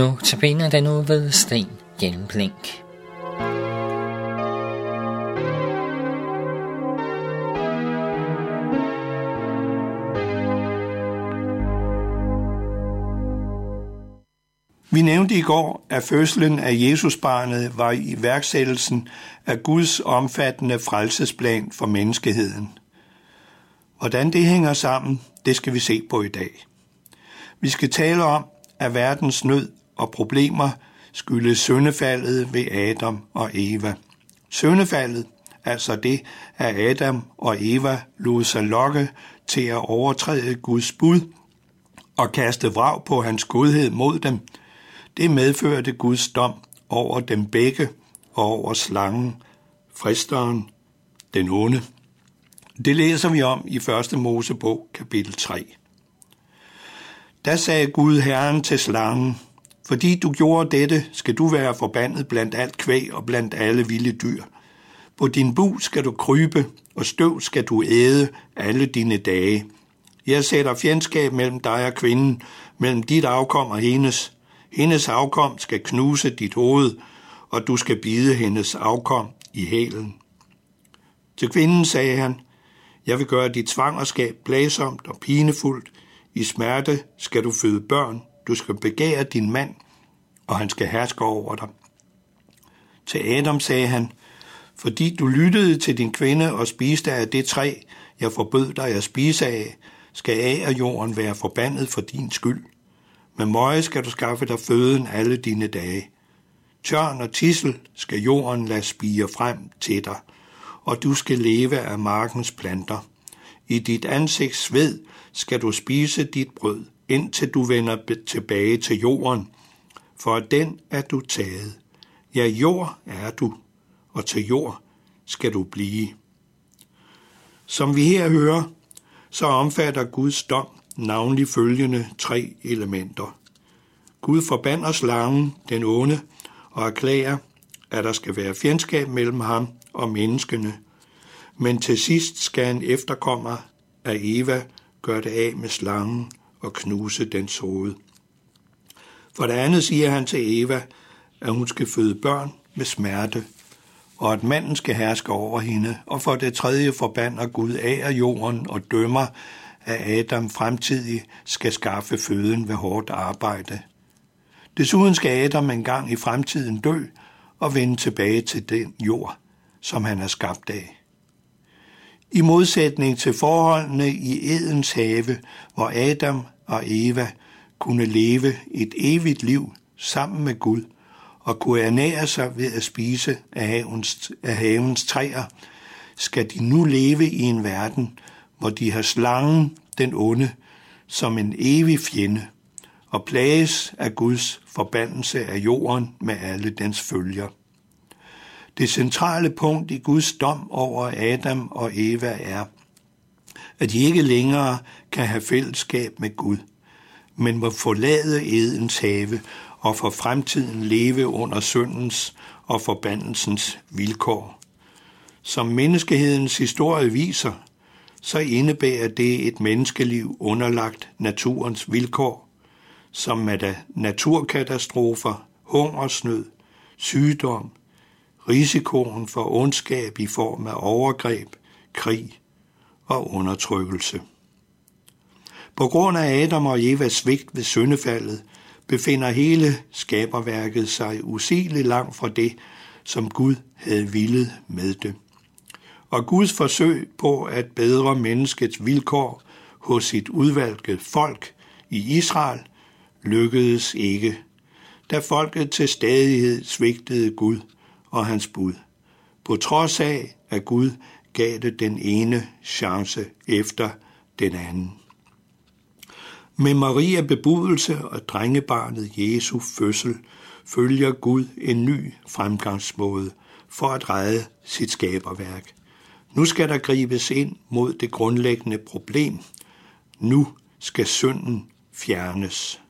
Nu tabiner den nu ved Sten Hjelmblink. Vi nævnte i går, at fødslen af Jesusbarnet var i værksættelsen af Guds omfattende frelsesplan for menneskeheden. Hvordan det hænger sammen, det skal vi se på i dag. Vi skal tale om, at verdens nød og problemer skyldes søndefaldet ved Adam og Eva. Søndefaldet, altså det, at Adam og Eva lod sig lokke til at overtræde Guds bud og kaste vrag på hans godhed mod dem, det medførte Guds dom over dem begge og over slangen, fristeren, den onde. Det læser vi om i 1. Mosebog kapitel 3. Da sagde Gud Herren til slangen, fordi du gjorde dette, skal du være forbandet blandt alt kvæg og blandt alle vilde dyr. På din bu skal du krybe, og støv skal du æde alle dine dage. Jeg sætter fjendskab mellem dig og kvinden, mellem dit afkom og hendes. Hendes afkom skal knuse dit hoved, og du skal bide hendes afkom i hælen. Til kvinden sagde han, jeg vil gøre dit svangerskab blæsomt og pinefuldt. I smerte skal du føde børn. Du skal begære din mand, og han skal herske over dig. Til Adam sagde han, fordi du lyttede til din kvinde og spiste af det træ, jeg forbød dig at spise af, skal af og jorden være forbandet for din skyld. Med møje skal du skaffe dig føden alle dine dage. Tørn og tissel skal jorden lade spire frem til dig, og du skal leve af markens planter. I dit ansigts sved skal du spise dit brød, indtil du vender tilbage til jorden, for den er du taget. Ja, jord er du, og til jord skal du blive. Som vi her hører, så omfatter Guds dom navnlig følgende tre elementer. Gud forbander slangen, den onde, og erklærer, at der skal være fjendskab mellem ham og menneskene. Men til sidst skal en efterkommer af Eva gøre det af med slangen og knuse dens hoved. For det andet siger han til Eva, at hun skal føde børn med smerte, og at manden skal herske over hende, og for det tredje forbander Gud af af jorden og dømmer, at Adam fremtidig skal skaffe føden ved hårdt arbejde. Desuden skal Adam engang i fremtiden dø og vende tilbage til den jord, som han er skabt af. I modsætning til forholdene i Edens have, hvor Adam og Eva kunne leve et evigt liv sammen med Gud og kunne ernære sig ved at spise af havens, af havens træer, skal de nu leve i en verden, hvor de har slangen, den onde, som en evig fjende, og plages af Guds forbandelse af jorden med alle dens følger. Det centrale punkt i Guds dom over Adam og Eva er, at de ikke længere kan have fællesskab med Gud, men må forlade Edens have og for fremtiden leve under syndens og forbandelsens vilkår. Som menneskehedens historie viser, så indebærer det et menneskeliv underlagt naturens vilkår, som er naturkatastrofer, hungersnød, sygdom, risikoen for ondskab i form af overgreb, krig og undertrykkelse. På grund af Adam og Evas svigt ved syndefaldet, befinder hele skaberværket sig usigeligt langt fra det, som Gud havde villet med det. Og Guds forsøg på at bedre menneskets vilkår hos sit udvalgte folk i Israel lykkedes ikke, da folket til stadighed svigtede Gud og hans bud, på trods af, at Gud gav det den ene chance efter den anden. Med Maria bebudelse og drengebarnet Jesu fødsel følger Gud en ny fremgangsmåde for at redde sit skaberværk. Nu skal der gribes ind mod det grundlæggende problem. Nu skal synden fjernes.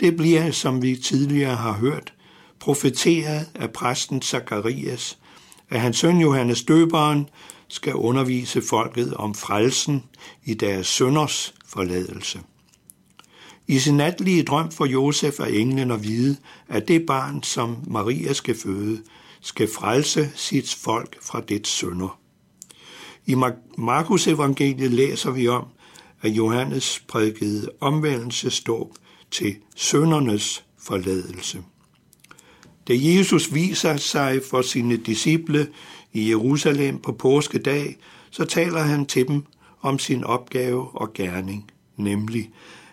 Det bliver, som vi tidligere har hørt, profeteret af præsten Zakarias, at hans søn Johannes Døberen skal undervise folket om frelsen i deres sønders forladelse. I sin natlige drøm for Josef af englen at vide, at det barn, som Maria skal føde, skal frelse sit folk fra dets sønder. I Markus evangeliet læser vi om, at Johannes prædikede omvendelsesdåb til søndernes forladelse. Da Jesus viser sig for sine disciple i Jerusalem på påskedag, så taler han til dem om sin opgave og gerning, nemlig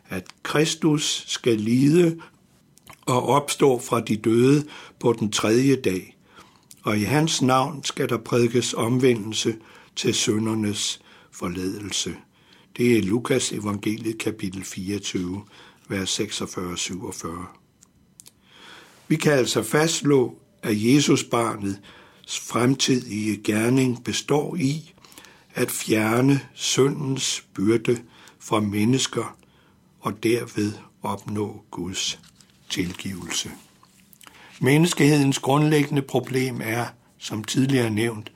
at Kristus skal lide og opstå fra de døde på den tredje dag, og i hans navn skal der prædikes omvendelse til søndernes forladelse. Det er Lukas evangeliet kapitel 24, vers 46-47. Vi kan altså fastslå, at Jesus barnets fremtidige gerning består i at fjerne syndens byrde fra mennesker og derved opnå Guds tilgivelse. Menneskehedens grundlæggende problem er, som tidligere nævnt,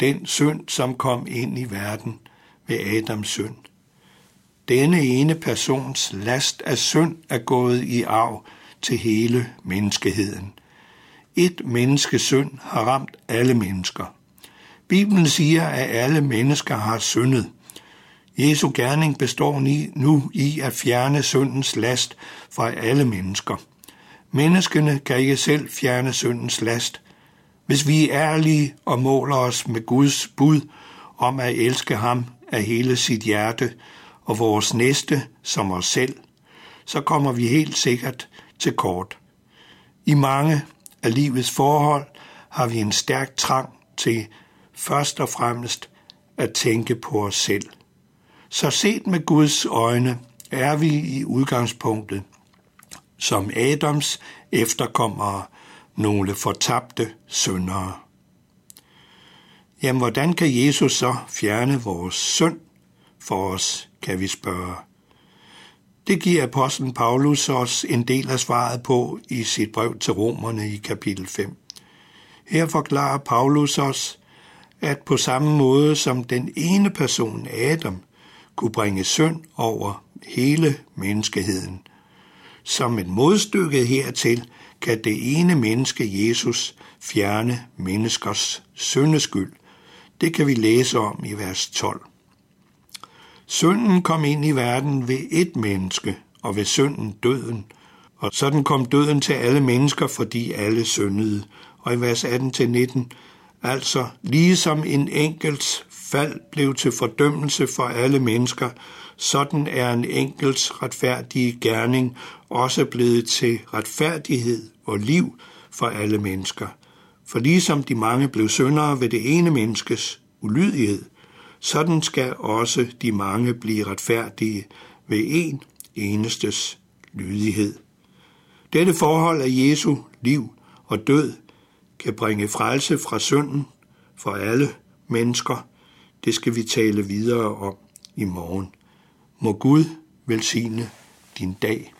den synd, som kom ind i verden ved Adams synd. Denne ene persons last af synd er gået i arv til hele menneskeheden. Et menneskes synd har ramt alle mennesker. Bibelen siger, at alle mennesker har syndet. Jesu gerning består nu i at fjerne syndens last fra alle mennesker. Menneskene kan ikke selv fjerne syndens last. Hvis vi er ærlige og måler os med Guds bud om at elske ham af hele sit hjerte og vores næste som os selv, så kommer vi helt sikkert til kort. I mange af livets forhold har vi en stærk trang til først og fremmest at tænke på os selv. Så set med Guds øjne er vi i udgangspunktet som Adams efterkommere nogle fortabte syndere. Jamen, hvordan kan Jesus så fjerne vores synd for os, kan vi spørge. Det giver apostlen Paulus os en del af svaret på i sit brev til romerne i kapitel 5. Her forklarer Paulus os, at på samme måde som den ene person, Adam, kunne bringe synd over hele menneskeheden, som et modstykke hertil kan det ene menneske, Jesus, fjerne menneskers syndeskyld. Det kan vi læse om i vers 12. Synden kom ind i verden ved et menneske, og ved synden døden. Og sådan kom døden til alle mennesker, fordi alle syndede. Og i vers 18-19, altså ligesom en enkelts fald blev til fordømmelse for alle mennesker, sådan er en enkelts retfærdige gerning også blevet til retfærdighed og liv for alle mennesker. For ligesom de mange blev syndere ved det ene menneskes ulydighed, sådan skal også de mange blive retfærdige ved en enestes lydighed. Dette forhold af Jesu liv og død kan bringe frelse fra synden for alle mennesker. Det skal vi tale videre om i morgen. Må Gud velsigne din dag.